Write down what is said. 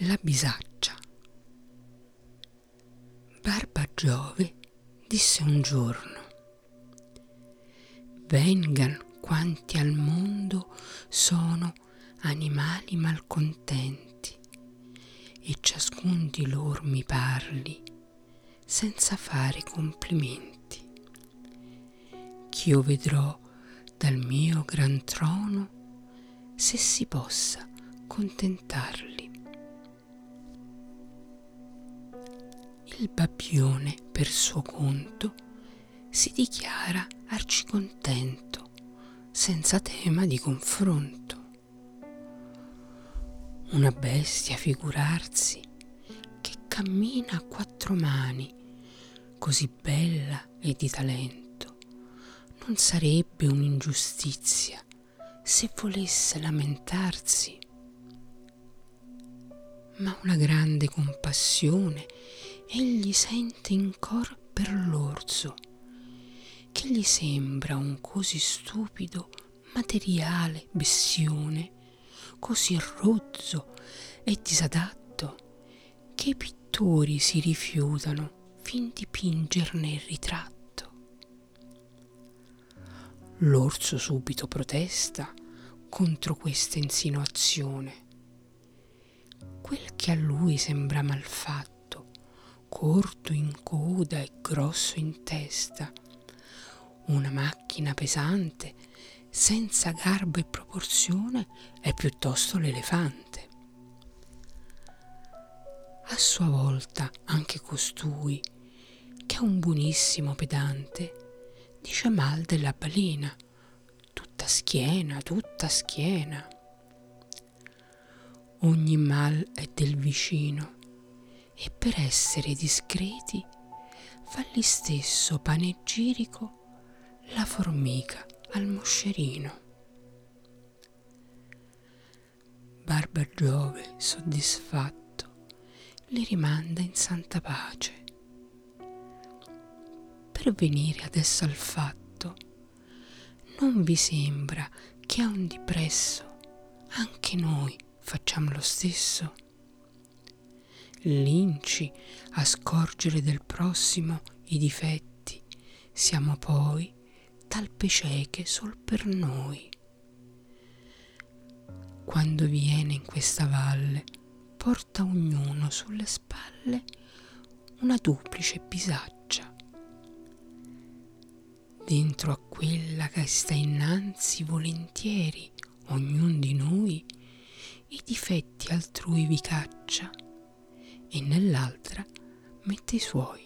La bisaccia. Barba Giove disse un giorno, vengan quanti al mondo sono animali malcontenti e ciascun di loro mi parli senza fare complimenti. Ch'io vedrò dal mio gran trono se si possa contentarli. Il babbione per suo conto si dichiara arcicontento, senza tema di confronto. Una bestia figurarsi che cammina a quattro mani, così bella e di talento, non sarebbe un'ingiustizia se volesse lamentarsi. Ma una grande compassione egli sente in cor per l'orso, che gli sembra un così stupido, materiale bestione, così rozzo e disadatto, che i pittori si rifiutano fin di pingerne il ritratto. L'orso subito protesta contro questa insinuazione. Quel che a lui sembra malfatto corto in coda e grosso in testa, una macchina pesante, senza garbo e proporzione, è piuttosto l'elefante. A sua volta anche costui, che è un buonissimo pedante, dice mal della balena, tutta schiena, tutta schiena. Ogni mal è del vicino e per essere discreti fa gli stesso panegirico la formica al moscerino. Barba Giove, soddisfatto, li rimanda in santa pace. Per venire adesso al fatto, non vi sembra che a un dipresso anche noi facciamo lo stesso? Linci a scorgere del prossimo i difetti, siamo poi talpe cieche sol per noi. Quando viene in questa valle, porta ognuno sulle spalle una duplice bisaccia. Dentro a quella che sta innanzi volentieri ognun di noi i difetti altrui vi caccia e nell'altra mette i suoi.